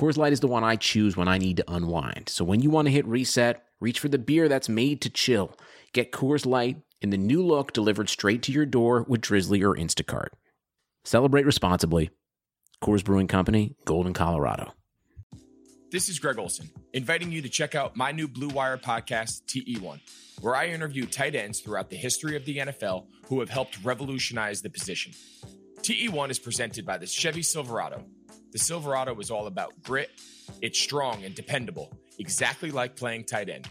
Coors Light is the one I choose when I need to unwind. So when you want to hit reset, reach for the beer that's made to chill. Get Coors Light in the new look delivered straight to your door with Drizly or Instacart. Celebrate responsibly. Coors Brewing Company, Golden, Colorado. This is Greg Olsen, inviting you to check out my new Blue Wire podcast, TE1, where I interview tight ends throughout the history of the NFL who have helped revolutionize the position. TE1 is presented by the Chevy Silverado. The Silverado is all about grit, it's strong and dependable, exactly like playing tight end.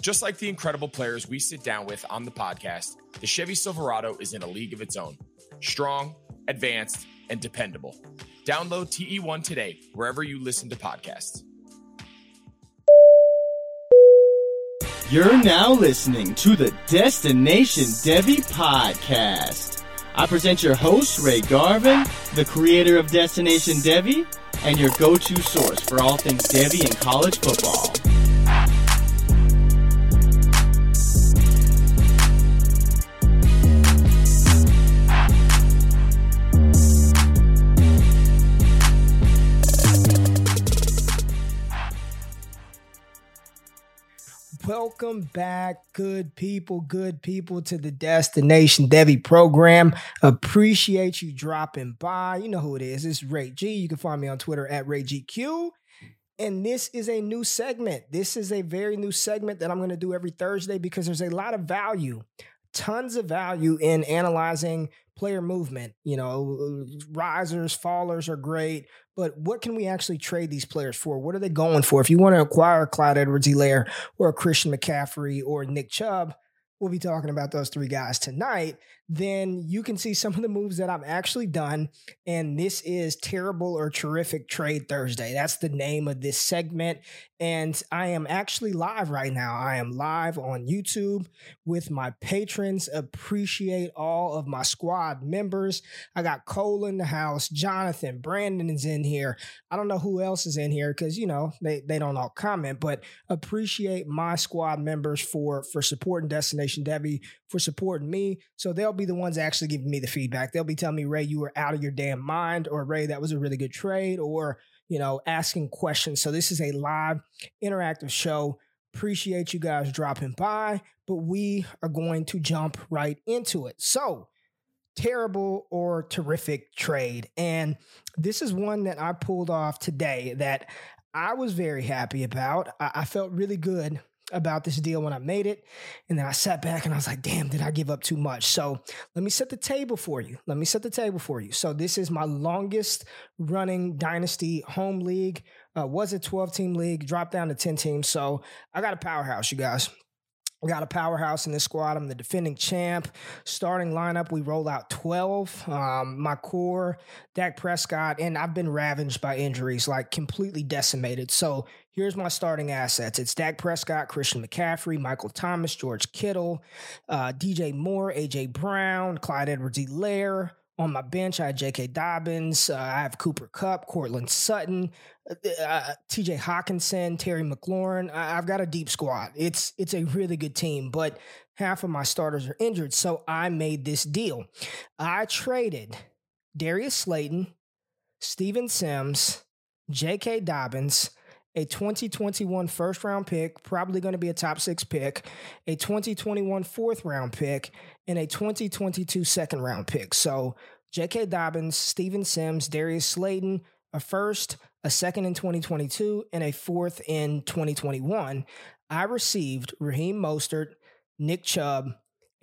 Just like the incredible players we sit down with on the podcast, the Chevy Silverado is in a league of its own. Strong, advanced, and dependable. Download TE1 today, wherever you listen to podcasts. You're now listening to the Destination Devy podcast. I present your host, Ray Garvin, the creator of Destination Devy, and your go to source for all things Devy and college football. Welcome back, good people, good people, to the Destination Devy program. Appreciate you dropping by. You know who it is. It's Ray G. You can find me on Twitter at RayGQ. And this is a new segment. This is a very new segment that I'm going to do every Thursday because there's a lot of value, tons of value in analyzing player movement. You know, risers, fallers are great, but what can we actually trade these players for? What are they going for? If you want to acquire Clyde Edwards-Helaire or Christian McCaffrey or Nick Chubb, we'll be talking about those three guys tonight then you can see some of the moves that I've actually done. And this is Terrible or Terrific Trade Thursday. That's the name of this segment. And I am actually live right now. I am live on YouTube with my patrons. Appreciate all of my squad members. I got Cole in the house, Jonathan, Brandon is in here. I don't know who else is in here because, you know, they, they don't all comment, but appreciate my squad members for, for supporting Destination Devy, for supporting me. So they'll be be the ones actually giving me the feedback. They'll be telling me, Ray, you were out of your damn mind, or Ray, that was a really good trade, or, you know, asking questions. So this is a live interactive show. Appreciate you guys dropping by, but we are going to jump right into it. So, terrible or terrific trade. And this is one that I pulled off today that I was very happy about. I, I felt really good about this deal when I made it. And then I sat back and I was like, damn, did I give up too much? So let me set the table for you. Let me set the table for you. So this is my longest running dynasty home league. Uh, was a 12 team league, dropped down to 10 teams. So I got a powerhouse, you guys. We got a powerhouse in this squad. I'm the defending champ. Starting lineup, we roll out 12. Um, my core, Dak Prescott, and I've been ravaged by injuries, like completely decimated. So here's my starting assets it's Dak Prescott, Christian McCaffrey, Michael Thomas, George Kittle, uh, DJ Moore, AJ Brown, Clyde Edwards-Helaire. On my bench, I have J.K. Dobbins. Uh, I have Cooper Kupp, Courtland Sutton, uh, uh T.J. Hockenson, Terry McLaurin. I, have got a deep squad. It's it's a really good team, but half of my starters are injured, so I made this deal. I traded Darius Slayton, Steven Sims, J.K. Dobbins, a 2021 first round pick, probably going to be a top six pick, a 2021 fourth round pick, and a 2022 second round pick. So J.K. Dobbins, Steven Sims, Darius Slayton, a first, a second in 2022, and a fourth in 2021. I received Raheem Mostert, Nick Chubb,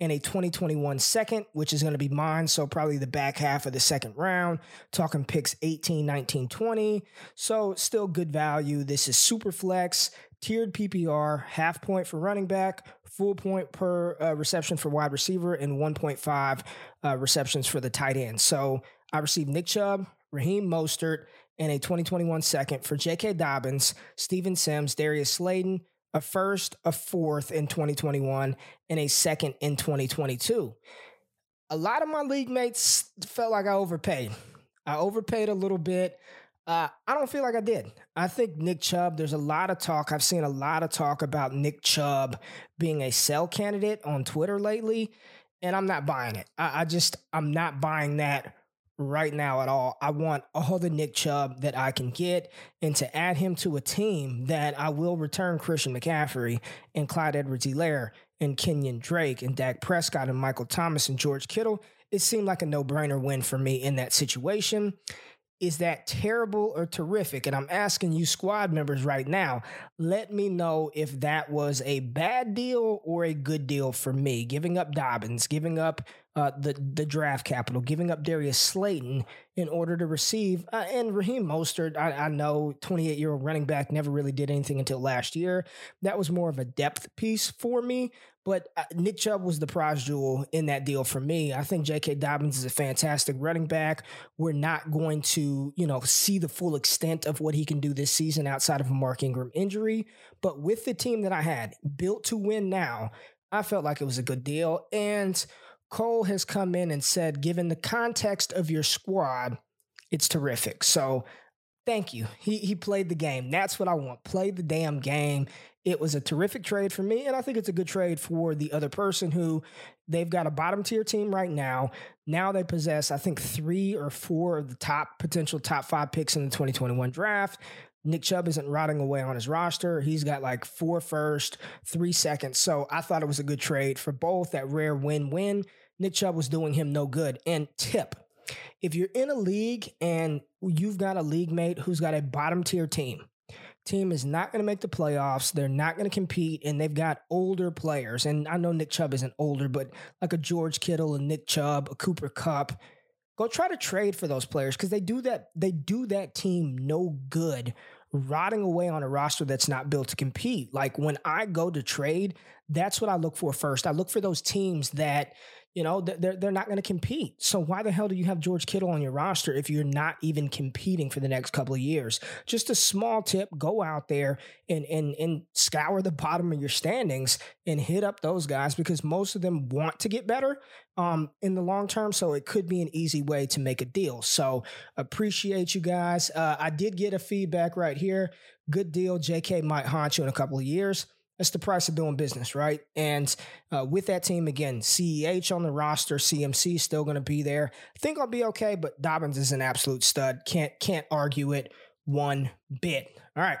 and a 2021 second, which is going to be mine. So probably the back half of the second round, talking picks 18, 19, 20. So still good value. This is super flex, tiered PPR, half point for running back, full point per uh, reception for wide receiver, and 1.5 uh, receptions for the tight end. So I received Nick Chubb, Raheem Mostert, and a 2021 second for J.K. Dobbins, Steven Sims, Darius Slayton, a first, a fourth in 2021, and a second in 2022. A lot of my league mates felt like I overpaid. I overpaid a little bit. Uh, I don't feel like I did. I think Nick Chubb, there's a lot of talk. I've seen a lot of talk about Nick Chubb being a sell candidate on Twitter lately, and I'm not buying it. I, I just, I'm not buying that right now at all. I want all the Nick Chubb that I can get and to add him to a team that I will return Christian McCaffrey and Clyde Edwards Helaire and Kenyon Drake and Dak Prescott and Michael Thomas and George Kittle. It seemed like a no brainer win for me in that situation. Is that terrible or terrific? And I'm asking you, squad members, right now, let me know if that was a bad deal or a good deal for me. Giving up Dobbins, giving up uh, the the draft capital, giving up Darius Slayton in order to receive uh, and Raheem Mostert. I, I know 28 year old running back never really did anything until last year. That was more of a depth piece for me. But uh, Nick Chubb was the prize jewel in that deal for me. I think J.K. Dobbins is a fantastic running back. We're not going to, you know, see the full extent of what he can do this season outside of a Mark Ingram injury. But with the team that I had built to win now, I felt like it was a good deal. And Cole has come in and said, given the context of your squad, it's terrific. So thank you. He he played the game. That's what I want. Play the damn game. It was a terrific trade for me, and I think it's a good trade for the other person who they've got a bottom tier team right now. Now they possess, I think, three or four of the top potential top five picks in the 2021 draft. Nick Chubb isn't rotting away on his roster. He's got like four first, three seconds. So I thought it was a good trade for both. That rare win win. Nick Chubb was doing him no good. And tip if you're in a league and you've got a league mate who's got a bottom tier team, team is not going to make the playoffs. They're not going to compete, and they've got older players. And I know Nick Chubb isn't older, but like a George Kittle, a Nick Chubb, a Cooper Kupp, go try to trade for those players because they do that. They do that team no good, rotting away on a roster that's not built to compete. Like when I go to trade, that's what I look for first. I look for those teams that you know, they're they're not going to compete. So why the hell do you have George Kittle on your roster if you're not even competing for the next couple of years? Just a small tip: go out there and and and scour the bottom of your standings and hit up those guys because most of them want to get better um, in the long term. So it could be an easy way to make a deal. So appreciate you guys. Uh, I did get a feedback right here. Good deal. JK might haunt you in a couple of years. That's the price of doing business, right? And uh, with that team, again, CEH on the roster, CMC still going to be there. I think I'll be okay, but Dobbins is an absolute stud. Can't can't argue it one bit. All right.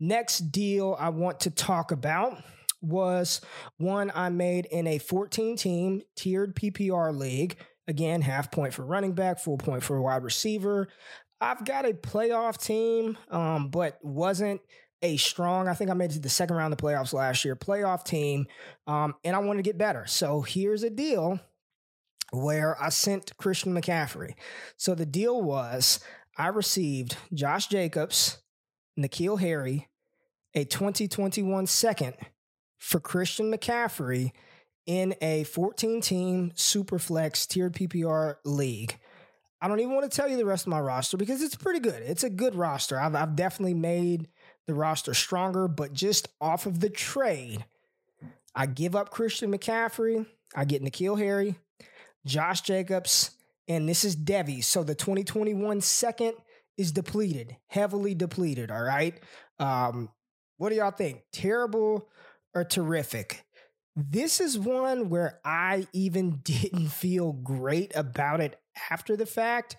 Next deal I want to talk about was one I made in a 14 team tiered PPR league. Again, half point for running back, full point for wide receiver. I've got a playoff team, um, but wasn't a strong, I think I made it to the second round of the playoffs last year, playoff team, um, and I want to get better. So here's a deal where I sent Christian McCaffrey. So the deal was I received Josh Jacobs, N'Keal Harry, a 2021 second for Christian McCaffrey in a 14 team super flex tiered PPR league. I don't even want to tell you the rest of my roster because it's pretty good. It's a good roster. I've, I've definitely made the roster stronger, but just off of the trade, I give up Christian McCaffrey. I get N'Keal Harry, Josh Jacobs, and this is Devy. So the 2021 second is depleted, heavily depleted. All right. Um, what do y'all think? Terrible or terrific? This is one where I even didn't feel great about it after the fact,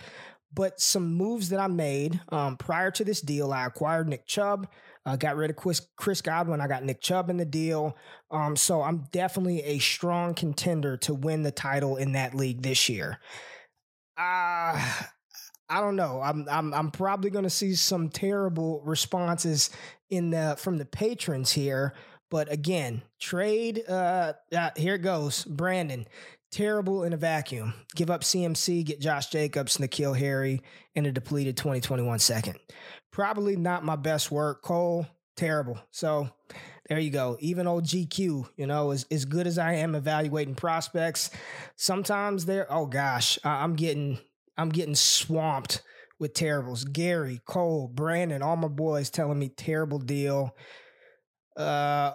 but some moves that I made um, prior to this deal, I acquired Nick Chubb, uh, got rid of Chris, Chris Godwin. I got Nick Chubb in the deal. Um, so I'm definitely a strong contender to win the title in that league this year. Uh, I don't know. I'm I'm I'm probably going to see some terrible responses in the from the patrons here. But again, trade. Uh, uh, here it goes. Brandon, terrible in a vacuum. Give up CMC, get Josh Jacobs, N'Keal Harry, and a depleted 2021 second. Probably not my best work. Cole, terrible. So there you go. Even old GQ, you know, as, as good as I am evaluating prospects, sometimes they're, oh gosh, I'm getting, I'm getting swamped with terribles. Gary, Cole, Brandon, all my boys telling me terrible deal. Uh,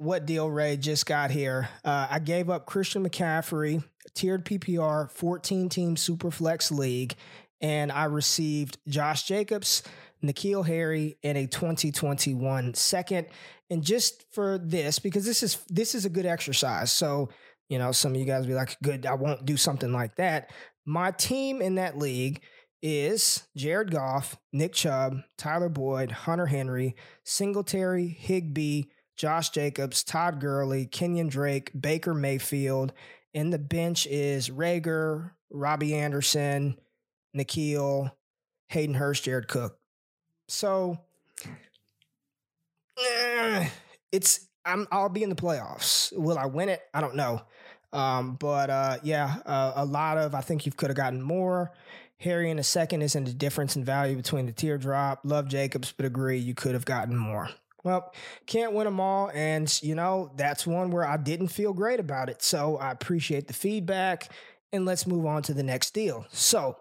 what deal Ray just got here? Uh, I gave up Christian McCaffrey, tiered PPR, 14 team super flex league, and I received Josh Jacobs, N'Keal Harry, and a 2021 second. And just for this, because this is this is a good exercise. So, you know, some of you guys be like, good, I won't do something like that. My team in that league is Jared Goff, Nick Chubb, Tyler Boyd, Hunter Henry, Singletary, Higbee, Josh Jacobs, Todd Gurley, Kenyon Drake, Baker Mayfield. And the bench is Reagor, Robbie Anderson, N'Keal, Hayden Hurst, Jared Cook. So eh, it's I'm I'll be in the playoffs. Will I win it? I don't know. Um, but uh, yeah, uh, a lot of I think you could have gotten more. Harry in a second is in the difference in value between the teardrop. Love Jacobs, but agree you could have gotten more. Well, can't win them all. And, you know, that's one where I didn't feel great about it. So I appreciate the feedback and let's move on to the next deal. So,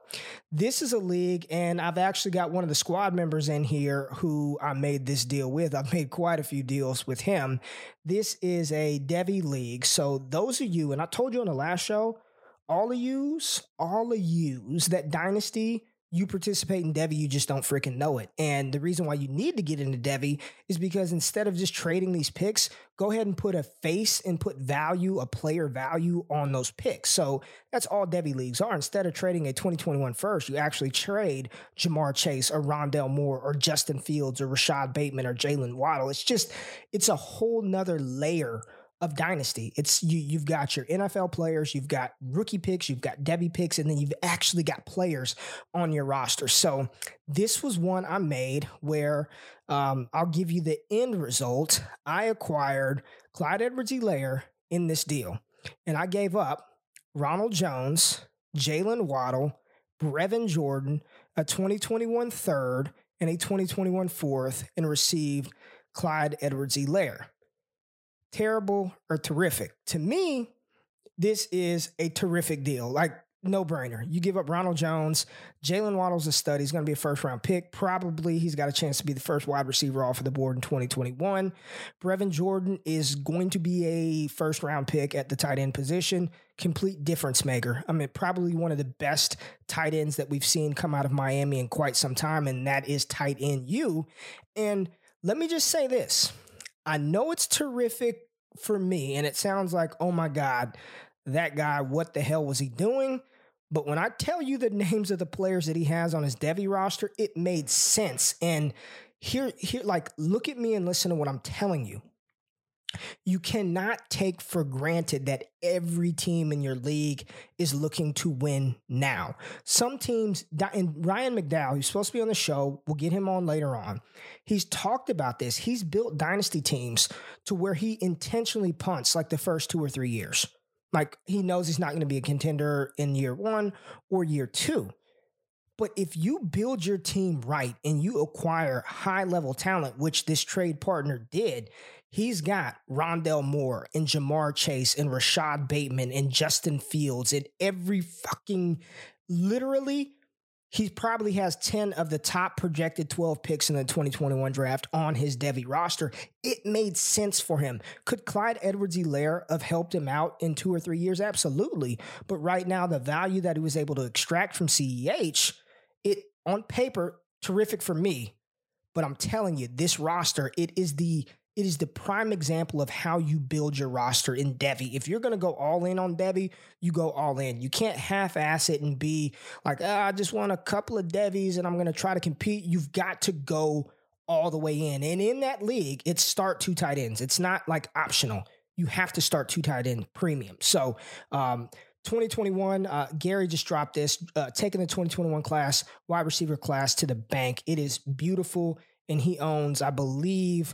this is a league, and I've actually got one of the squad members in here who I made this deal with. I've made quite a few deals with him. This is a Devy league. So, those of you, and I told you on the last show, all of yous, all of yous that Dynasty you participate in Devy, you just don't freaking know it. And the reason why you need to get into Devy is because instead of just trading these picks, go ahead and put a face and put value, a player value on those picks. So that's all Devy leagues are. Instead of trading a 2021 first, you actually trade Ja'Marr Chase or Rondale Moore or Justin Fields or Rashad Bateman or Jaylen Waddle. It's just, it's a whole nother layer of dynasty. It's you you've got your NFL players, you've got rookie picks, you've got Devy picks, and then you've actually got players on your roster. So this was one I made where um, I'll give you the end result. I acquired Clyde Edwards-Helaire in this deal, and I gave up Ronald Jones, Jaylen Waddle, Brevin Jordan, a 2021 third, and a 2021 fourth, and received Clyde Edwards-Helaire terrible, or terrific. To me, this is a terrific deal. Like, no brainer. You give up Ronald Jones. Jaylen Waddle's a stud. He's going to be a first round pick. Probably he's got a chance to be the first wide receiver off of the board in 2021. Brevin Jordan is going to be a first round pick at the tight end position. Complete difference maker. I mean, probably one of the best tight ends that we've seen come out of Miami in quite some time, and that is tight end you. And let me just say this I know it's terrific for me, and it sounds like, oh my God, that guy, what the hell was he doing? But when I tell you the names of the players that he has on his Devy roster, it made sense. And here, here, like, look at me and listen to what I'm telling you. You cannot take for granted that every team in your league is looking to win now. Some teams, and Ryan McDowell, who's supposed to be on the show, we'll get him on later on. He's talked about this. He's built dynasty teams to where he intentionally punts like the first two or three years. Like he knows he's not going to be a contender in year one or year two. But if you build your team right and you acquire high level talent, which this trade partner did, He's got Rondale Moore and Ja'Marr Chase and Rashad Bateman and Justin Fields and every fucking literally he probably has 10 of the top projected 12 picks in the 2021 draft on his Devy roster. It made sense for him. Could Clyde Edwards-Helaire have helped him out in two or three years? Absolutely. But right now, the value that he was able to extract from CEH, it on paper, terrific for me. But I'm telling you, this roster, it is the it is the prime example of how you build your roster in Devy. If you're going to go all in on Devy, you go all in. You can't half ass it and be like, oh, I just want a couple of Devies and I'm going to try to compete. You've got to go all the way in. And in that league, it's start two tight ends. It's not like optional. You have to start two tight end premium. So, um, 2021, uh, Gary just dropped this, uh, taking the 2021 class, wide receiver class to the bank. It is beautiful. And he owns, I believe,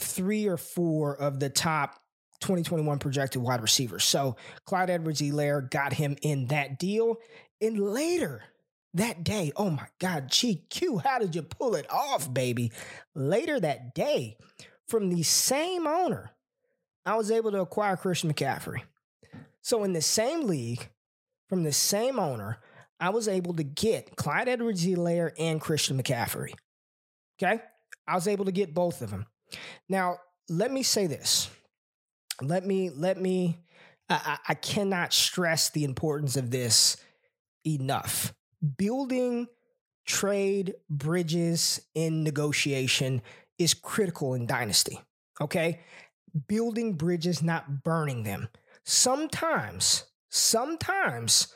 three or four of the top 2021 projected wide receivers. So Clyde Edwards-Helaire got him in that deal. And later that day, oh my God, GQ, how did you pull it off, baby? Later that day, from the same owner, I was able to acquire Christian McCaffrey. So in the same league, from the same owner, I was able to get Clyde Edwards-Helaire and Christian McCaffrey. Okay? I was able to get both of them. Now, let me say this. Let me let me. I, I cannot stress the importance of this enough. Building trade bridges in negotiation is critical in dynasty. Okay, building bridges, not burning them. Sometimes, sometimes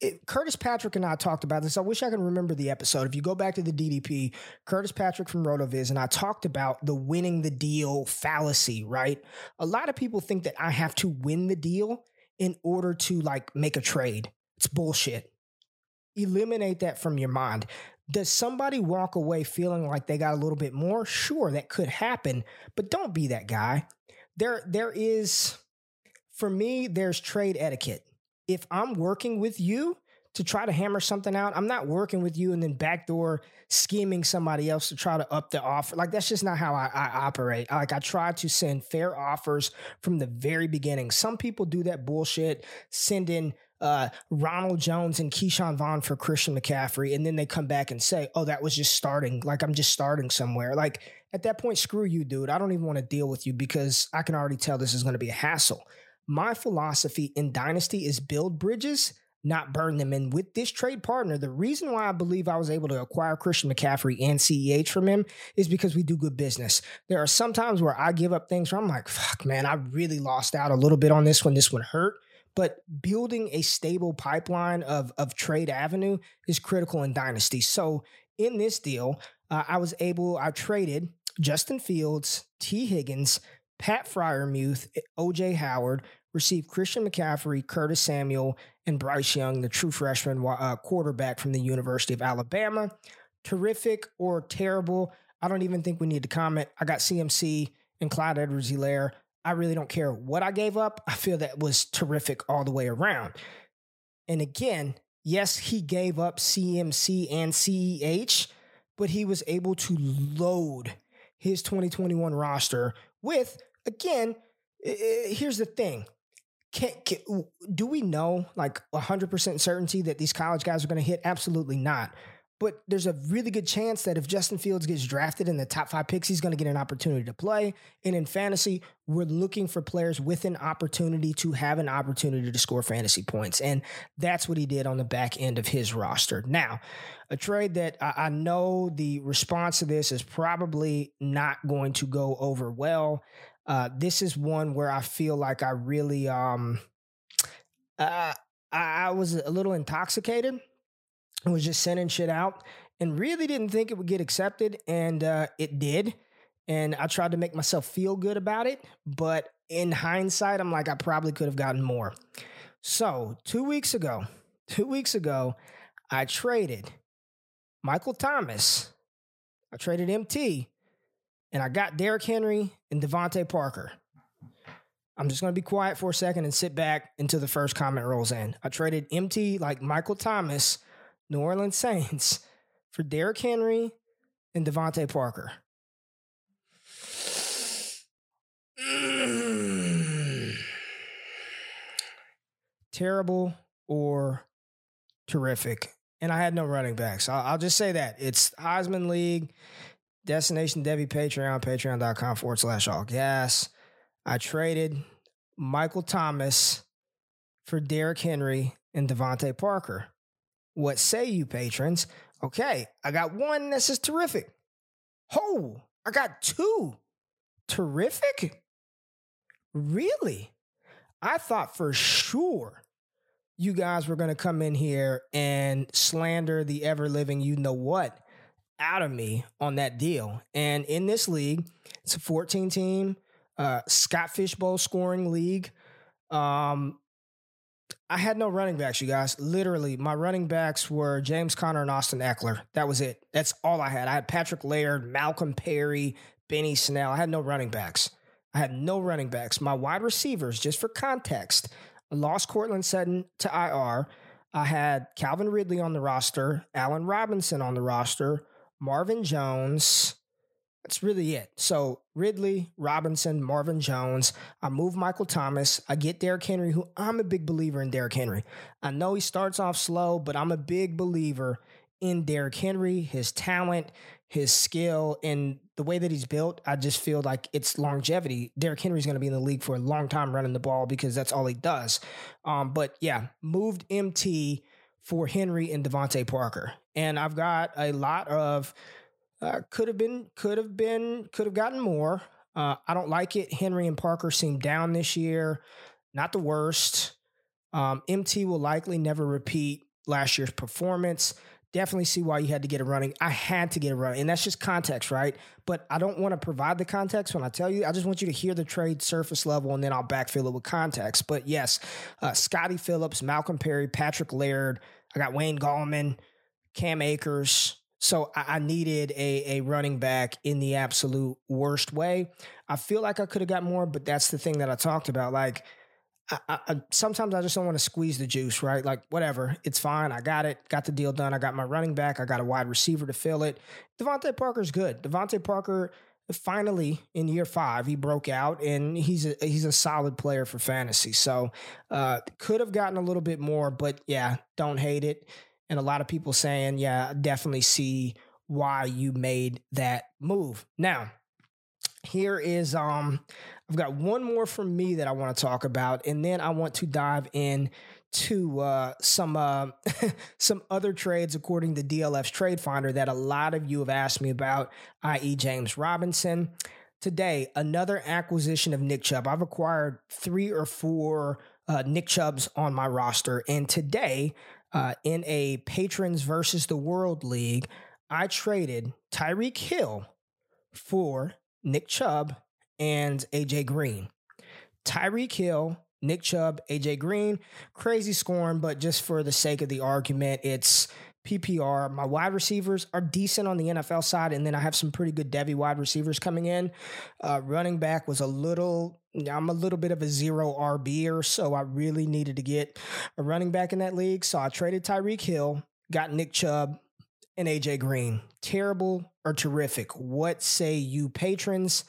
it, Curtis Patrick and I talked about this. I wish I could remember the episode. If you go back to the DDP, Curtis Patrick from RotoViz and I talked about the winning the deal fallacy, right? A lot of people think that I have to win the deal in order to like make a trade. It's bullshit. Eliminate that from your mind. Does somebody walk away feeling like they got a little bit more? Sure, that could happen, but don't be that guy. There there is for me there's trade etiquette if I'm working with you to try to hammer something out, I'm not working with you and then backdoor scheming somebody else to try to up the offer. Like that's just not how I, I operate. Like I try to send fair offers from the very beginning. Some people do that bullshit, sending uh, Ronald Jones and Ke'Shawn Vaughn for Christian McCaffrey, and then they come back and say, "Oh, that was just starting. Like I'm just starting somewhere." Like at that point, screw you, dude. I don't even want to deal with you because I can already tell this is going to be a hassle. My philosophy in Dynasty is build bridges, not burn them. And with this trade partner, the reason why I believe I was able to acquire Christian McCaffrey and CEH from him is because we do good business. There are some times where I give up things where I'm like, fuck, man, I really lost out a little bit on this one. This one hurt. But building a stable pipeline of, of trade avenue is critical in Dynasty. So in this deal, uh, I was able, I traded Justin Fields, Tee Higgins, Pat Freiermuth, OJ Howard, received Christian McCaffrey, Curtis Samuel, and Bryce Young, the true freshman uh, quarterback from the University of Alabama. Terrific or terrible? I don't even think we need to comment. I got CMC and Clyde Edwards Helaire. I really don't care what I gave up. I feel that was terrific all the way around. And again, yes, he gave up CMC and CEH, but he was able to load his 2021 roster with, again, here's the thing can, can, do we know like 100% certainty that these college guys are going to hit? Absolutely not. But there's a really good chance that if Justin Fields gets drafted in the top five picks, he's going to get an opportunity to play. And in fantasy, we're looking for players with an opportunity to have an opportunity to score fantasy points. And that's what he did on the back end of his roster. Now, a trade that I know the response to this is probably not going to go over well. Uh, this is one where I feel like I really um uh, I, was a little intoxicated. I was just sending shit out and really didn't think it would get accepted, and uh, it did. And I tried to make myself feel good about it, but in hindsight, I'm like I probably could have gotten more. So two weeks ago, two weeks ago, I traded Michael Thomas. I traded MT and I got Derrick Henry and DeVante Parker. I'm just going to be quiet for a second and sit back until the first comment rolls in. I traded MT like Michael Thomas, New Orleans Saints, for Derrick Henry and DeVante Parker. Terrible or terrific. And I had no running backs. I'll, I'll just say that. It's Heisman League. Destination Devy Patreon, patreon.com forward slash all gas. I traded Michael Thomas for Derrick Henry and DeVante Parker. What say you, patrons? Okay, I got one This is terrific. Oh, I got two. Terrific? Really? I thought for sure you guys were going to come in here and slander the ever living you know what out of me on that deal. And in this league, it's a 14 team uh, Scott Fishbowl scoring league. Um, I had no running backs, you guys. Literally, my running backs were James Conner and Austin Ekeler. That was it. That's all I had. I had Patrick Laird, Malcolm Perry, Benny Snell. I had no running backs. I had no running backs. My wide receivers, just for context, lost Courtland Sutton to IR. I had Calvin Ridley on the roster, Allen Robinson on the roster, Marvin Jones. That's really it. So Ridley, Robinson, Marvin Jones. I move Michael Thomas. I get Derrick Henry, who I'm a big believer in Derrick Henry. I know he starts off slow, but I'm a big believer in Derrick Henry, his talent, his skill and the way that he's built, I just feel like it's longevity. Derrick Henry's going to be in the league for a long time running the ball because that's all he does. Um, but yeah, moved MT for Henry and DeVante Parker, and I've got a lot of uh, could have been, could have been, could have gotten more. Uh, I don't like it. Henry and Parker seem down this year. Not the worst. Um, MT will likely never repeat last year's performance definitely see why you had to get a running. I had to get a running, and that's just context, right? But I don't want to provide the context when I tell you. I just want you to hear the trade surface level, and then I'll backfill it with context. But yes, uh, Scottie Phillips, Malcolm Perry, Patrick Laird. I got Wayne Gallman, Cam Akers. So I, needed a, a running back in the absolute worst way. I feel like I could have got more, but that's the thing that I talked about. Like I, I, sometimes I just don't want to squeeze the juice, right? Like, whatever, it's fine. I got it, got the deal done. I got my running back. I got a wide receiver to fill it. DeVante Parker's good. DeVante Parker finally in year five he broke out and he's a he's a solid player for fantasy. So uh, could have gotten a little bit more, but yeah, don't hate it. And a lot of people saying, yeah, definitely see why you made that move. Now, here is um I've got one more from me that I want to talk about, and then I want to dive in to uh, some uh, some other trades according to DLF's Trade Finder that a lot of you have asked me about, i.e., James Robinson. Today, another acquisition of Nick Chubb. I've acquired three or four uh, Nick Chubbs on my roster, and today, uh, in a patrons versus the world league, I traded Tyreek Hill for Nick Chubb and AJ Green. Tyreek Hill, Nick Chubb, AJ Green, crazy scoring, but just for the sake of the argument, it's PPR. My wide receivers are decent on the NFL side, and then I have some pretty good Devy wide receivers coming in. Uh, running back was a little, I'm a little bit of a zero RBer, so I really needed to get a running back in that league. So I traded Tyreek Hill, got Nick Chubb, and AJ Green. Terrible or terrific? What say you, patrons?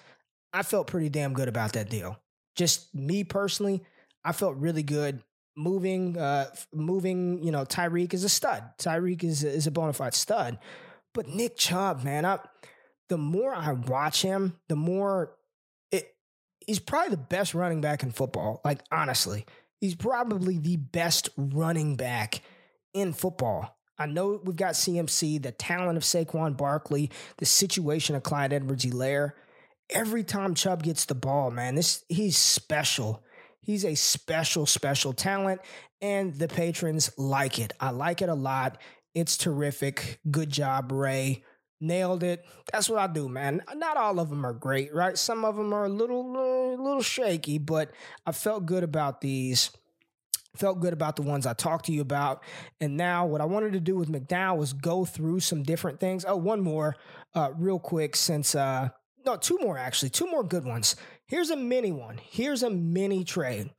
I felt pretty damn good about that deal. Just me personally, I felt really good moving. Uh, moving, you know, Tyreek is a stud. Tyreek is is a bona fide stud. But Nick Chubb, man, I, the more I watch him, the more it. He's probably the best running back in football. Like honestly, he's probably the best running back in football. I know we've got CMC, the talent of Saquon Barkley, the situation of Clyde Edwards-Helaire every time Chubb gets the ball, man, this he's special. He's a special, special talent, and the patrons like it. I like it a lot. It's terrific. Good job, Ray. Nailed it. That's what I do, man. Not all of them are great, right? Some of them are a little, a little shaky, but I felt good about these. Felt good about the ones I talked to you about. And now, what I wanted to do with McDowell was go through some different things. Oh, one more, uh, real quick, since uh, no, two more actually, two more good ones. Here's a mini one. Here's a mini trade.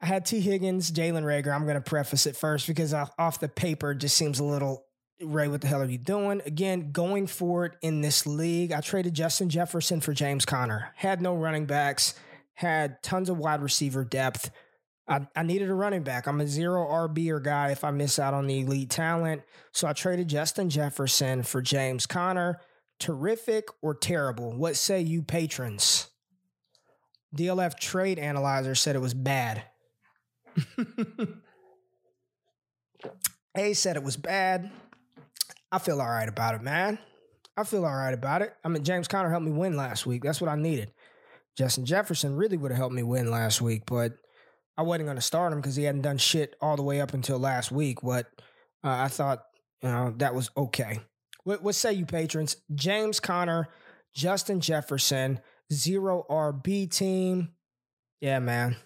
I had Tee Higgins, Jalen Reagor. I'm going to preface it first because off the paper just seems a little Ray, what the hell are you doing? Again, going for it in this league. I traded Justin Jefferson for James Conner. Had no running backs, had tons of wide receiver depth. I, I needed a running back. I'm a zero RB or guy if I miss out on the elite talent. So I traded Justin Jefferson for James Conner terrific or terrible? What say you patrons? DLF Trade Analyzer said it was bad. A said it was bad. I feel all right about it, man. I feel all right about it. I mean, James Conner helped me win last week. That's what I needed. Justin Jefferson really would have helped me win last week, but I wasn't going to start him because he hadn't done shit all the way up until last week. But uh, I thought, you know, that was okay. What, what say you, patrons? James Conner, Justin Jefferson, zero RB team. Yeah, man.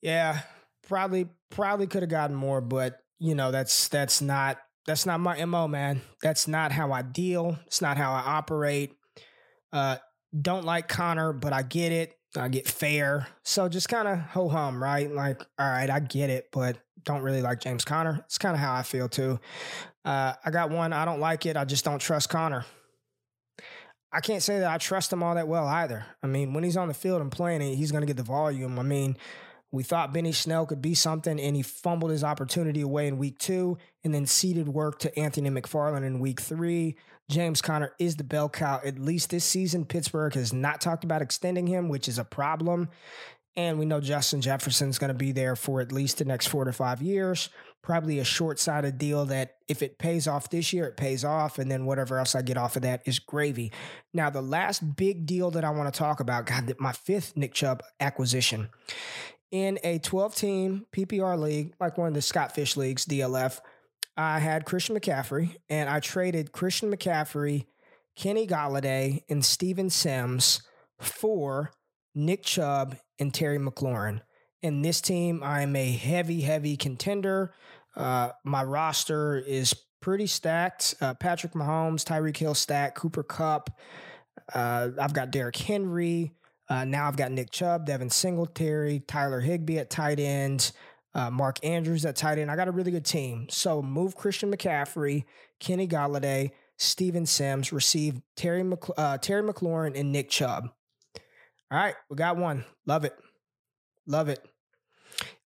Yeah, probably probably could have gotten more, but you know that's that's not that's not my mo, man. That's not how I deal. It's not how I operate. Uh, don't like Conner, but I get it. I get fair. So just kind of ho hum, right? Like, all right, I get it, but don't really like James Conner. It's kind of how I feel too. Uh, I got one. I don't like it. I just don't trust Conner. I can't say that I trust him all that well either. I mean, when he's on the field and playing, he's going to get the volume. I mean, We thought Benny Snell could be something, and he fumbled his opportunity away in week two and then ceded work to Anthony McFarland in week three. James Conner is the bell cow, at least this season. Pittsburgh has not talked about extending him, which is a problem. And we know Justin Jefferson's going to be there for at least the next four to five years. Probably a short sighted deal that if it pays off this year, it pays off. And then whatever else I get off of that is gravy. Now, the last big deal that I want to talk about, God, my fifth Nick Chubb acquisition. In a 12 team PPR league, like one of the Scott Fish leagues, DLF, I had Christian McCaffrey and I traded Christian McCaffrey, Kenny Golladay, and Steven Sims for Nick Chubb and Terry McLaurin. In this team, I'm a heavy, heavy contender. Uh, my roster is pretty stacked. Uh, Patrick Mahomes, Tyreek Hill stacked, Cooper Kupp. Uh, I've got Derrick Henry. Uh, now I've got Nick Chubb, Devin Singletary, Tyler Higbee at tight end, uh, Mark Andrews at tight end. I got a really good team. So move Christian McCaffrey, Kenny Golladay, Steven Sims, receive Terry, uh, Terry McLaurin, and Nick Chubb. All right, we got one. Love it. Love it.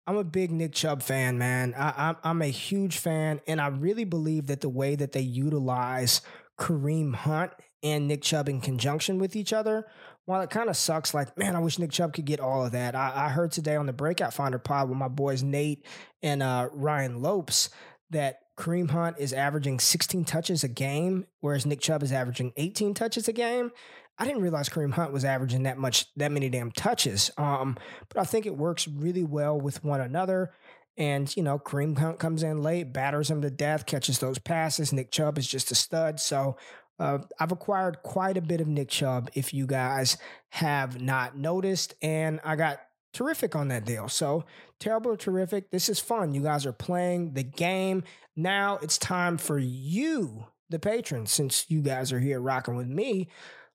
I'm a big Nick Chubb fan, man. I, am I'm a huge fan, and I really believe that the way that they utilize Kareem Hunt and Nick Chubb in conjunction with each other, while it kind of sucks, like, man, I wish Nick Chubb could get all of that. I, I heard today on the Breakout Finder pod with my boys Nate and uh, Ryan Lopes that Kareem Hunt is averaging 16 touches a game, whereas Nick Chubb is averaging 18 touches a game. I didn't realize Kareem Hunt was averaging that much, that many damn touches. Um, but I think it works really well with one another. And, you know, Kareem Hunt comes in late, batters him to death, catches those passes. Nick Chubb is just a stud. So uh, I've acquired quite a bit of Nick Chubb, if you guys have not noticed. And I got terrific on that deal. So terrible terrific. This is fun. You guys are playing the game. Now it's time for you, the patrons, since you guys are here rocking with me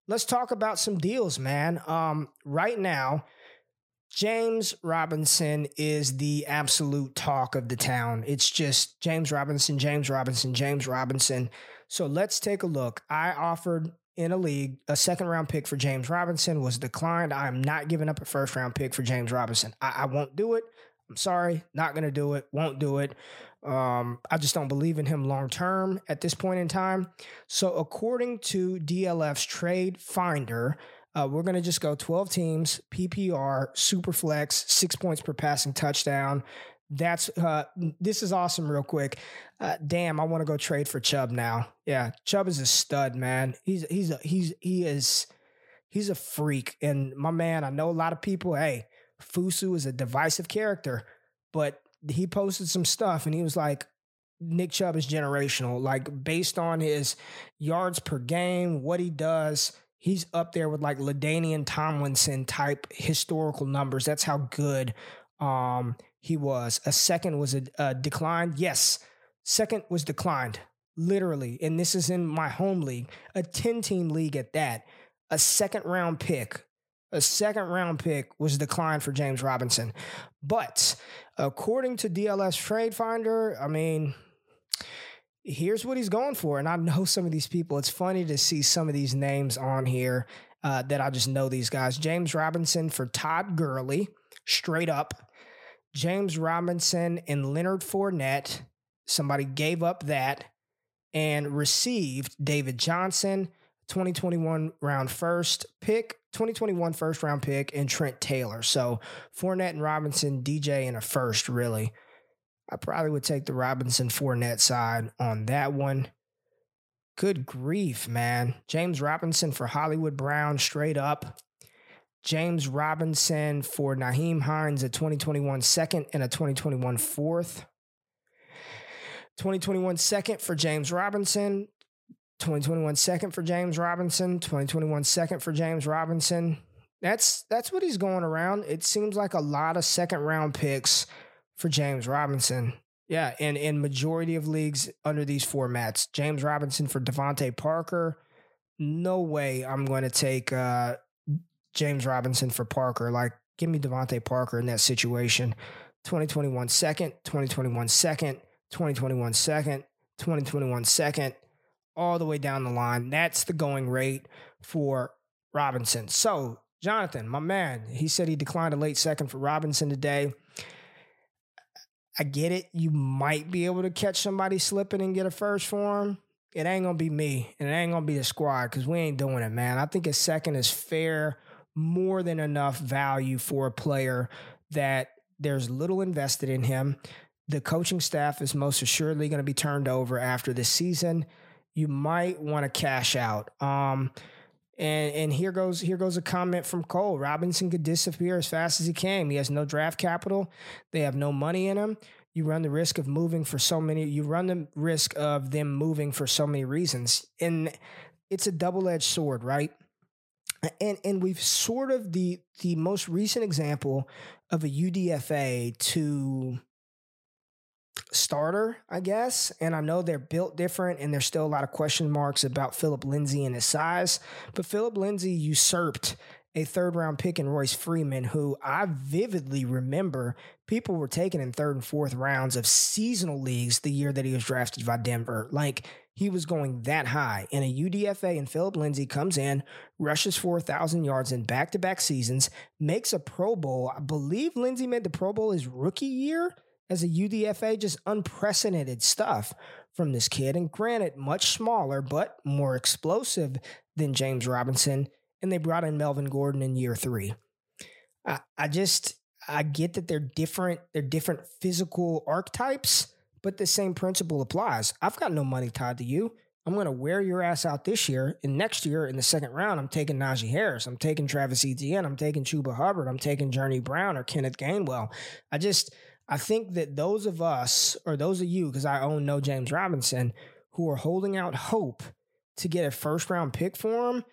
let's talk about some deals, man. Um, right now, James Robinson is the absolute talk of the town. It's just James Robinson, James Robinson, James Robinson. So let's take a look. I offered in a league a second round pick for James Robinson was declined. I am not giving up a first round pick for James Robinson. I, I won't do it. I'm sorry, not going to do it. Won't do it. Um, I just don't believe in him long term at this point in time. So, according to DLF's Trade Finder, uh, we're going to just go 12 teams, PPR, Superflex, six points per passing touchdown. That's uh, this is awesome. Real quick, uh, damn, I want to go trade for Chubb now. Yeah, Chubb is a stud, man. He's he's a, he's he is he's a freak. And my man, I know a lot of people. Hey, Fusu is a divisive character, but he posted some stuff and he was like, Nick Chubb is generational. Like based on his yards per game, what he does, he's up there with like LaDainian Tomlinson type historical numbers. That's how good um, he was. A second was a, a declined. Yes, second was declined, literally. And this is in my home league, a 10 team league at that. A second round pick a second round pick was declined for James Robinson. But according to DLF Trade Finder, I mean, here's what he's going for. And I know some of these people. It's funny to see some of these names on here uh, that I just know these guys. James Robinson for Todd Gurley, straight up. James Robinson and Leonard Fournette. Somebody gave up that and received David Johnson, 2021 round first pick, 2021 first round pick, and Trent Taylor. So Fournette and Robinson, DJ in a first, really. I probably would take the Robinson Fournette side on that one. Good grief, man. James Robinson for Hollywood Brown, straight up. James Robinson for Nyheim Hines, a 2021 second and a 2021 fourth. 2021 second for James Robinson, 2021 second for James Robinson, 2021 second for James Robinson. That's that's what he's going around. It seems like a lot of second round picks for James Robinson. Yeah, and in majority of leagues under these formats, James Robinson for DeVante Parker. No way I'm going to take uh, James Robinson for Parker. Like, give me DeVante Parker in that situation. 2021 second, 2021 second, 2021 second, 2021 second all the way down the line. That's the going rate for Robinson. So Jonathan, my man, he said he declined a late second for Robinson today. I get it. You might be able to catch somebody slipping and get a first for him. It ain't gonna be me, and it ain't gonna be the squad because we ain't doing it, man. I think a second is fair, more than enough value for a player that there's little invested in him. The coaching staff is most assuredly going to be turned over after this season. You might want to cash out. Um, and and here goes here goes a comment from Cole. Robinson could disappear as fast as he came. He has no draft capital. They have no money in him. You run the risk of moving for so many. You run the risk of them moving for so many reasons, and it's a double edged sword, right? And and we've sort of the the most recent example of a UDFA to starter, I guess. And I know they're built different and there's still a lot of question marks about Phillip Lindsay and his size. But Phillip Lindsay usurped a third round pick in Royce Freeman, who I vividly remember people were taking in third and fourth rounds of seasonal leagues the year that he was drafted by Denver. Like he was going that high. And a UDFA and Phillip Lindsay comes in, rushes for 1,000 yards in back to back seasons, makes a Pro Bowl. I believe Lindsay made the Pro Bowl his rookie year as a UDFA, just unprecedented stuff from this kid. And granted, much smaller, but more explosive than James Robinson. And they brought in Melvin Gordon in year three. I, I just, I get that they're different, they're different physical archetypes, but the same principle applies. I've got no money tied to you. I'm going to wear your ass out this year. And next year in the second round, I'm taking Najee Harris. I'm taking Travis Etienne. I'm taking Chuba Hubbard. I'm taking Journey Brown or Kenneth Gainwell. I just, I think that those of us, or those of you, because I own no James Robinson, who are holding out hope to get a first round pick for him,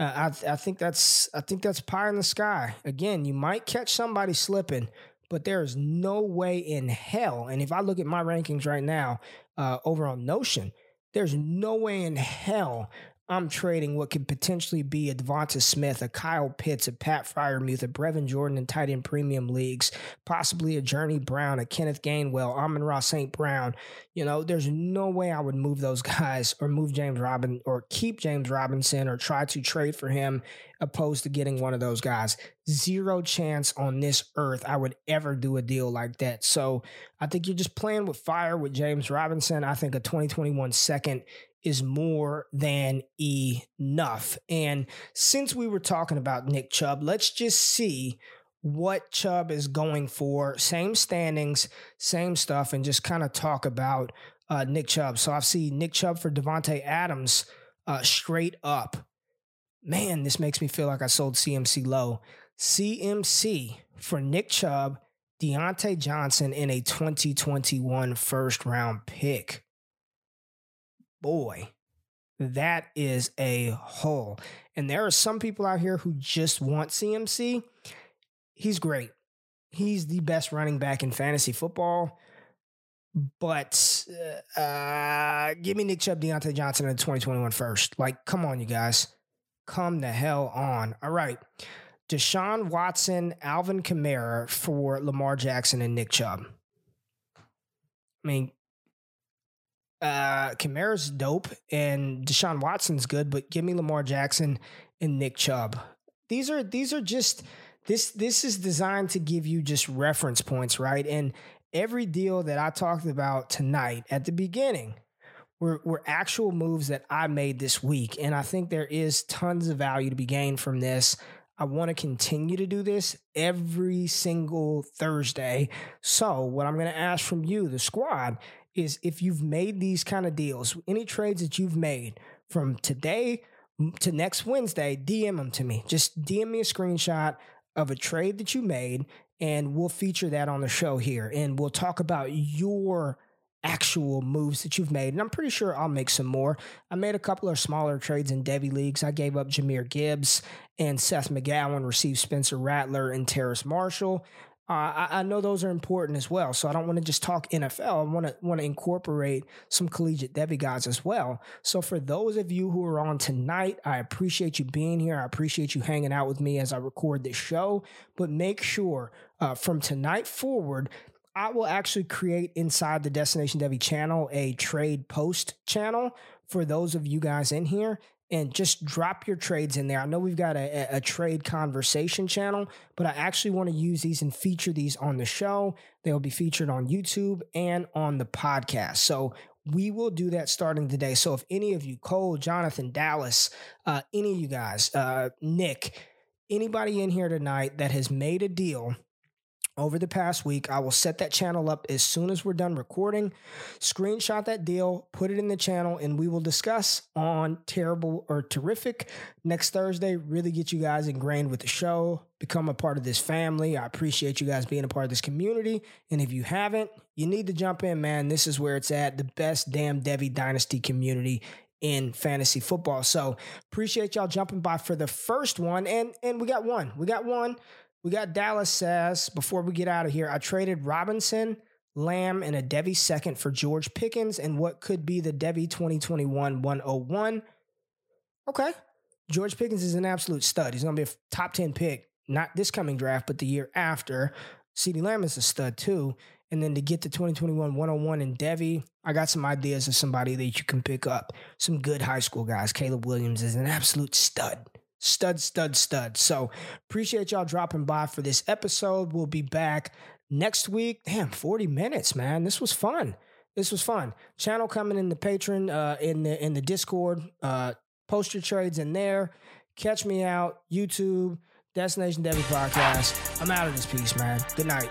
uh, I, I think that's I think that's pie in the sky. Again, you might catch somebody slipping, but there is no way in hell. And if I look at my rankings right now uh, over on Notion, there's no way in hell I'm trading what could potentially be a Devonta Smith, a Kyle Pitts, a Pat Freiermuth, a Brevin Jordan in tight end premium leagues, possibly a Journey Brown, a Kenneth Gainwell, Amon-Ra St. Brown. You know, there's no way I would move those guys or move James Robin or keep James Robinson or try to trade for him opposed to getting one of those guys. Zero chance on this earth I would ever do a deal like that. So I think you're just playing with fire with James Robinson. I think a 2021 second is more than enough. And since we were talking about Nick Chubb, let's just see what Chubb is going for. Same standings, same stuff, and just kind of talk about uh, Nick Chubb. So I've seen Nick Chubb for Davante Adams uh, straight up. Man, this makes me feel like I sold CMC low. CMC for Nick Chubb, Diontae Johnson in a 2021 first round pick boy, that is a hole. And there are some people out here who just want CMC. He's great. He's the best running back in fantasy football. But uh, give me Nick Chubb, Diontae Johnson in 2021 first. Like, come on, you guys. Come the hell on. All right. Deshaun Watson, Alvin Kamara for Lamar Jackson and Nick Chubb. I mean, uh, Kamara's dope and Deshaun Watson's good, but give me Lamar Jackson and Nick Chubb. These are these are just this this is designed to give you just reference points, right? And every deal that I talked about tonight at the beginning were, were actual moves that I made this week. And I think there is tons of value to be gained from this. I want to continue to do this every single Thursday. So, what I'm going to ask from you, the squad, is if you've made these kind of deals, any trades that you've made from today to next Wednesday, DM them to me. Just DM me a screenshot of a trade that you made, and we'll feature that on the show here. And we'll talk about your actual moves that you've made. And I'm pretty sure I'll make some more. I made a couple of smaller trades in Devy leagues. I gave up Jahmyr Gibbs and Seth McGowan, received Spencer Rattler and Terrace Marshall. Uh, I, I, know those are important as well. So I don't want to just talk NFL. I want to want to incorporate some collegiate Devy guys as well. So for those of you who are on tonight, I appreciate you being here. I appreciate you hanging out with me as I record this show. But make sure uh, from tonight forward, I will actually create inside the Destination Devy channel a trade post channel for those of you guys in here and just drop your trades in there. I know we've got a, a, trade conversation channel, but I actually want to use these and feature these on the show. They'll be featured on YouTube and on the podcast. So we will do that starting today. So if any of you, Cole, Jonathan, Dallas, uh, any of you guys, uh, Nick, anybody in here tonight that has made a deal over the past week. I will set that channel up as soon as we're done recording. Screenshot that deal, put it in the channel, and we will discuss on terrible or terrific next Thursday. Really get you guys ingrained with the show, become a part of this family. I appreciate you guys being a part of this community. And if you haven't, you need to jump in, man. This is where it's at the best damn Devy Dynasty community in fantasy football. So appreciate y'all jumping by for the first one. And and we got one. We got one. We got Dallas says, before we get out of here, I traded Robinson, Lamb, and a Devy second for George Pickens and what could be the Devy 2021 101. Okay. George Pickens is an absolute stud. He's going to be a top 10 pick, not this coming draft, but the year after. CeeDee Lamb is a stud too. And then to get to 2021 101 in Devy, I got some ideas of somebody that you can pick up. Some good high school guys. Caleb Williams is an absolute stud. Stud, stud, stud. So appreciate y'all dropping by for this episode. We'll be back next week. Damn, 40 minutes, man. This was fun. This was fun. Channel coming in the Patreon, uh, in the in the Discord. Uh, post your trades in there. Catch me out, YouTube, Destination Devy Podcast. I'm out of this piece, man. Good night.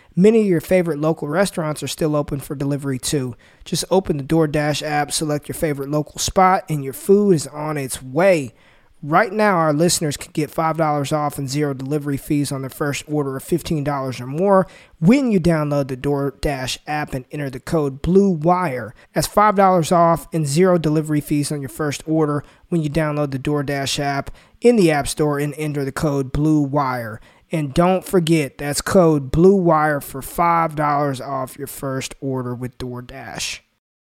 Many of your favorite local restaurants are still open for delivery too. Just open the DoorDash app, select your favorite local spot, and your food is on its way. Right now, our listeners can get $5 off and zero delivery fees on their first order of $15 or more when you download the DoorDash app and enter the code BLUEWIRE. That's $5 off and zero delivery fees on your first order when you download the DoorDash app in the App Store and enter the code BLUEWIRE. And don't forget, that's code Blue Wire for $5 off your first order with DoorDash.